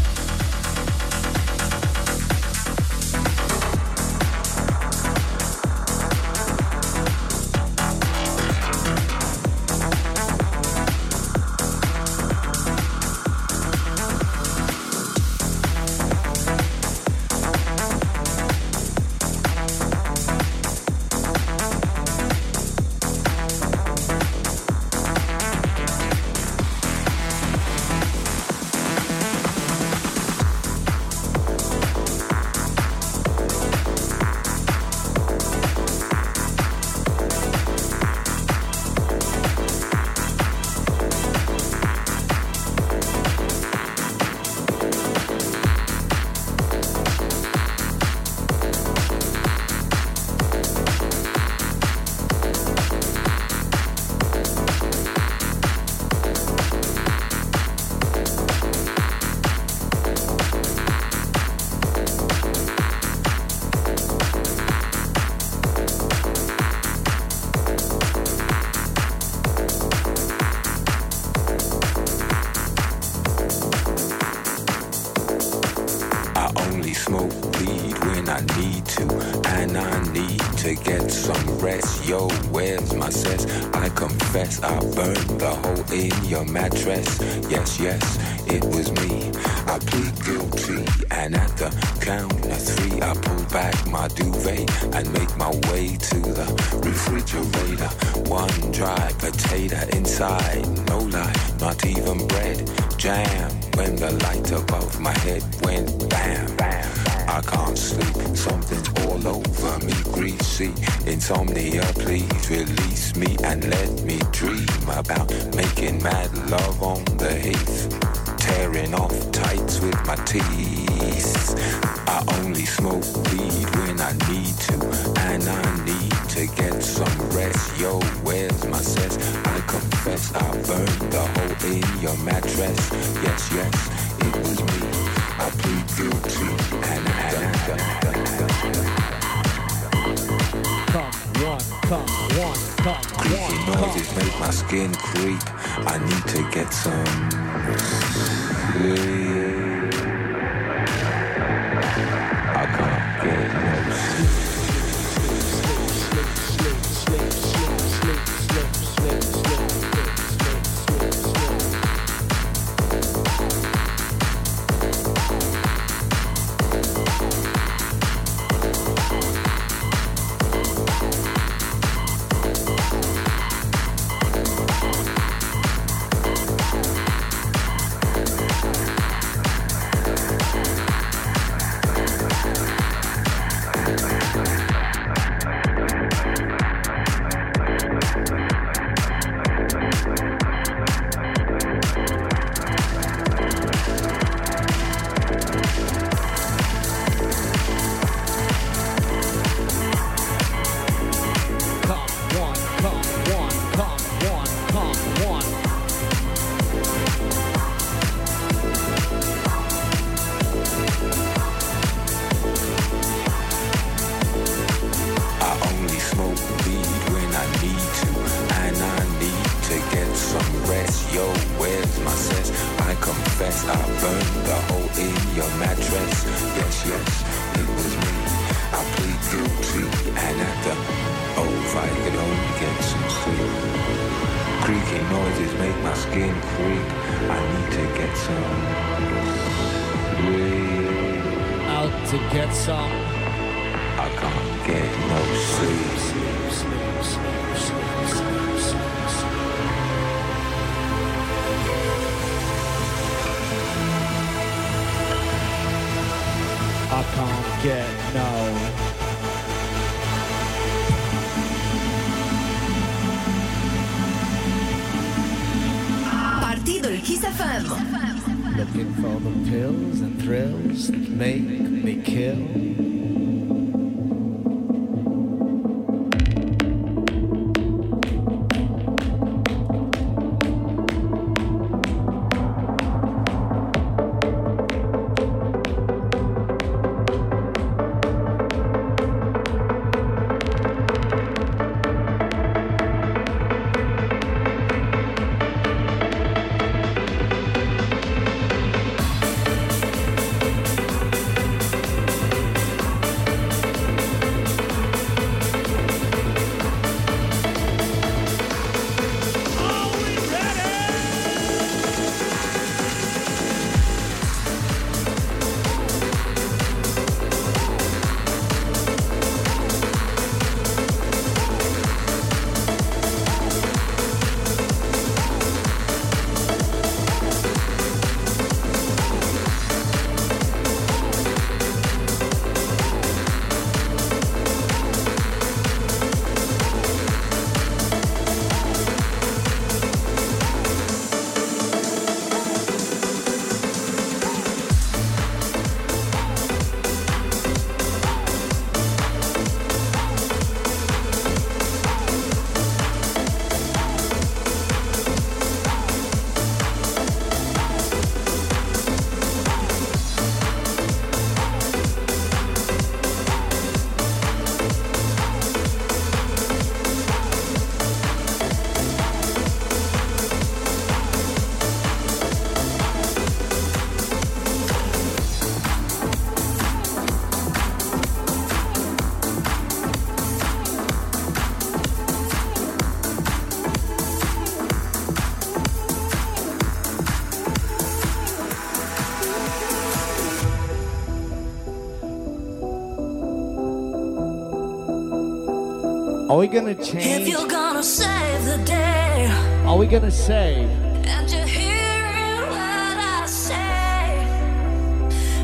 we gonna change? If you're gonna save the day, are we gonna save? And you're hearing what I say.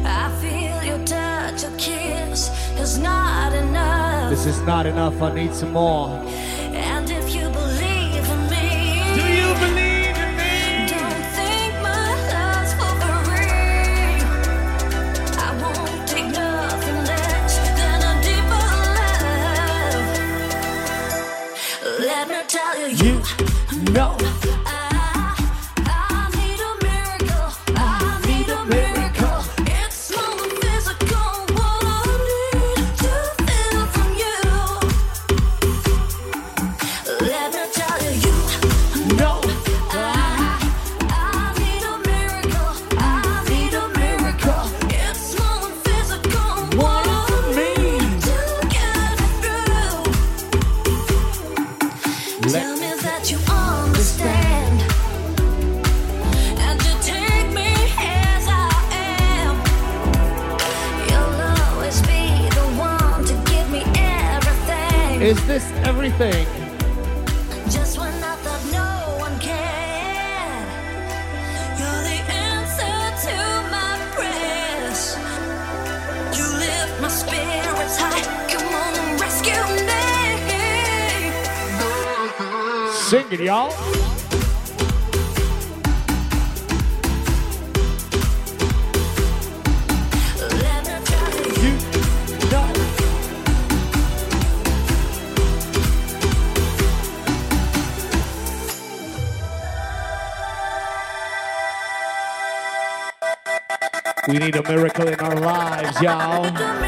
I feel your touch, your kiss is not enough. This is not enough. I need some more. roll. We need a miracle in our lives, y'all.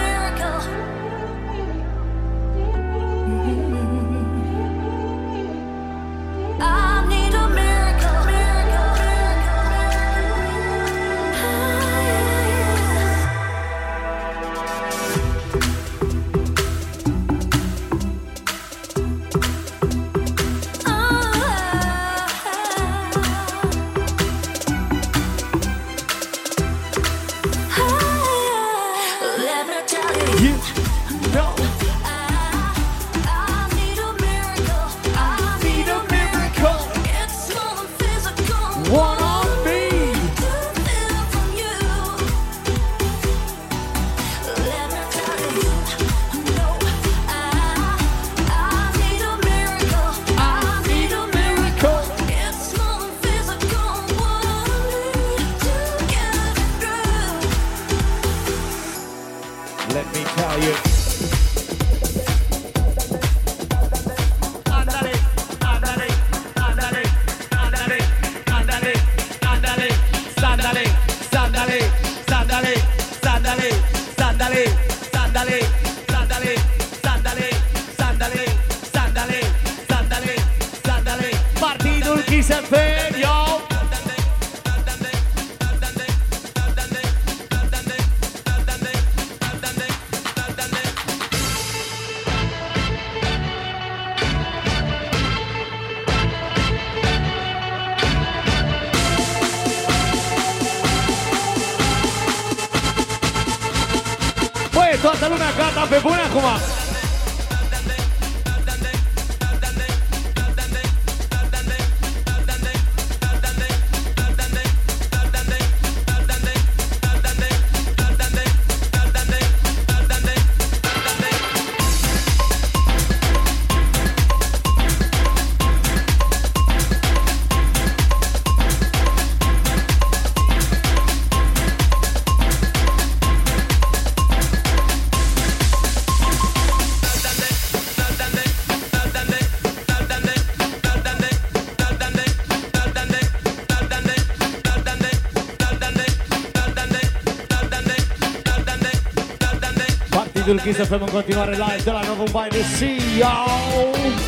Idol Kiss e continuare live della nuova Combine. See y'all!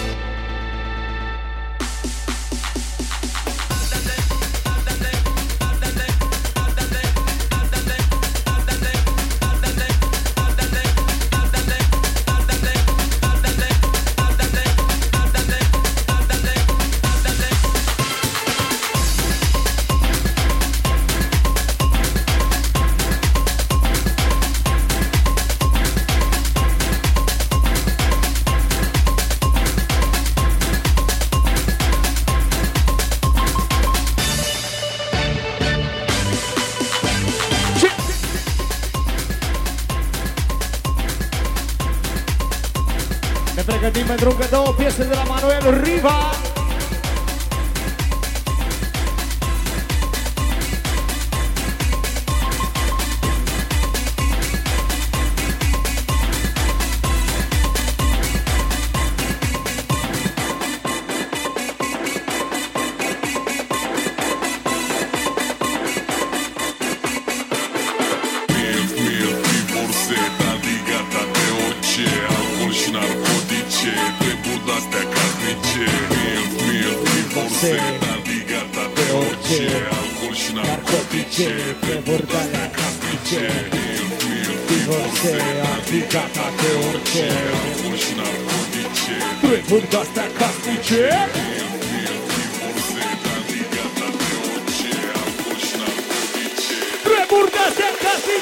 Brit und das der Kasten Chair.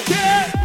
Chair.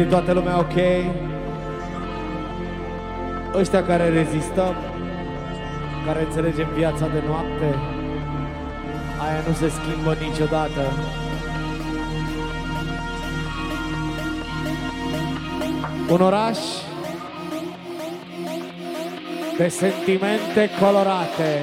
În rest, e toată lumea ok. Ăștia care rezistăm, care înțelegem viața de noapte, aia nu se schimbă niciodată. Un oraș de sentimente colorate.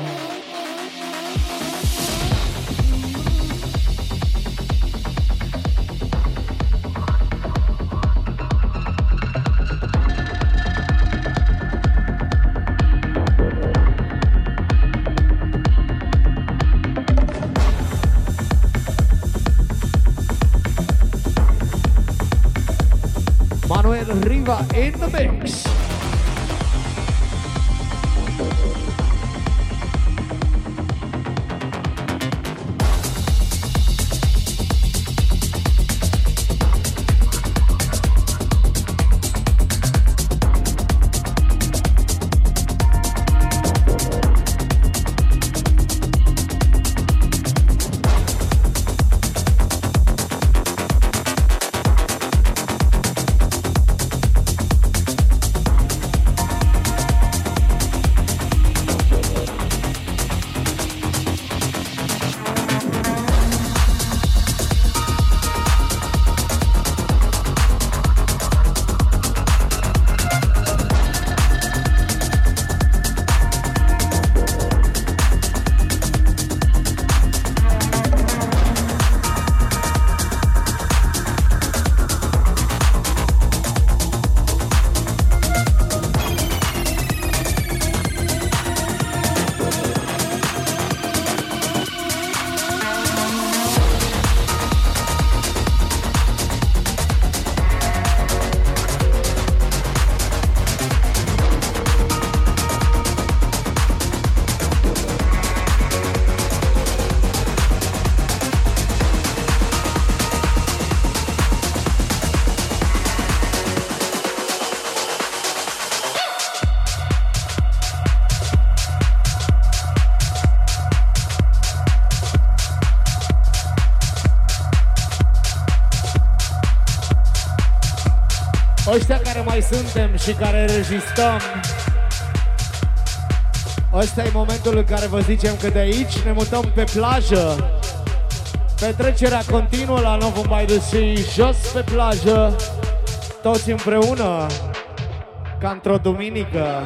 Ăștia care mai suntem și care rezistăm Ăsta e momentul în care vă zicem că de aici ne mutăm pe plajă. Petrecerea continuă la Novum by the Sea Jos pe plajă Toți împreună Ca într-o duminică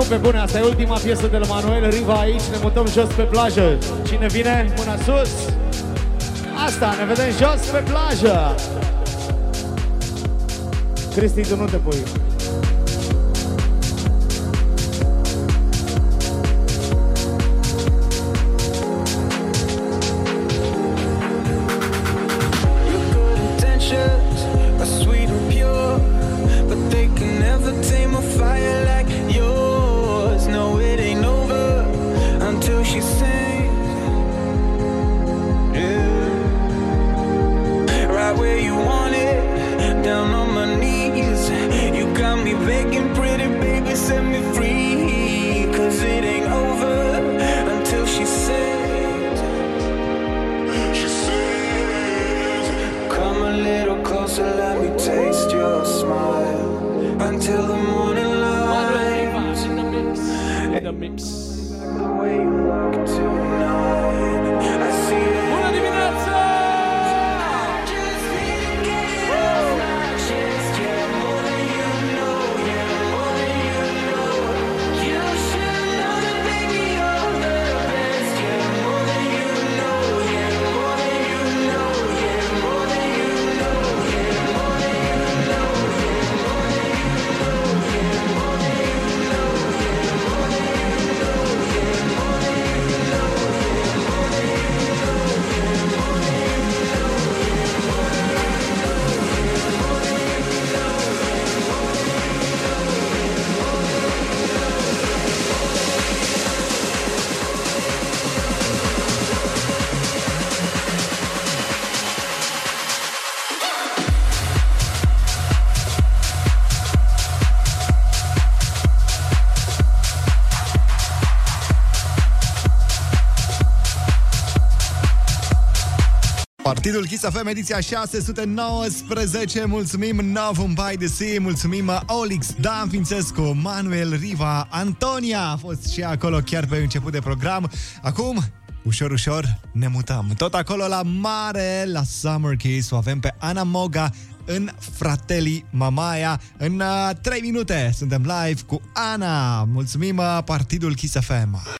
Nu pe bune, asta e ultima piesă de la Manuel Riva aici, ne mutăm jos pe plajă. Cine vine? Mâna sus! Asta, ne vedem jos pe plajă! Cristi, tu nu te pui. Partidul Kiss FM, ediția 619. Mulțumim Novum by the Sea, mulțumim Olix, Dan Fințescu, Manuel Riva, Antonia a fost și acolo chiar pe început de program. Acum, ușor, ușor, ne mutăm. Tot acolo la mare, la Summer Kiss, o avem pe Ana Moga în Fratelli Mamaia. În uh, 3 minute suntem live cu Ana. Mulțumim uh, Partidul Kiss FM.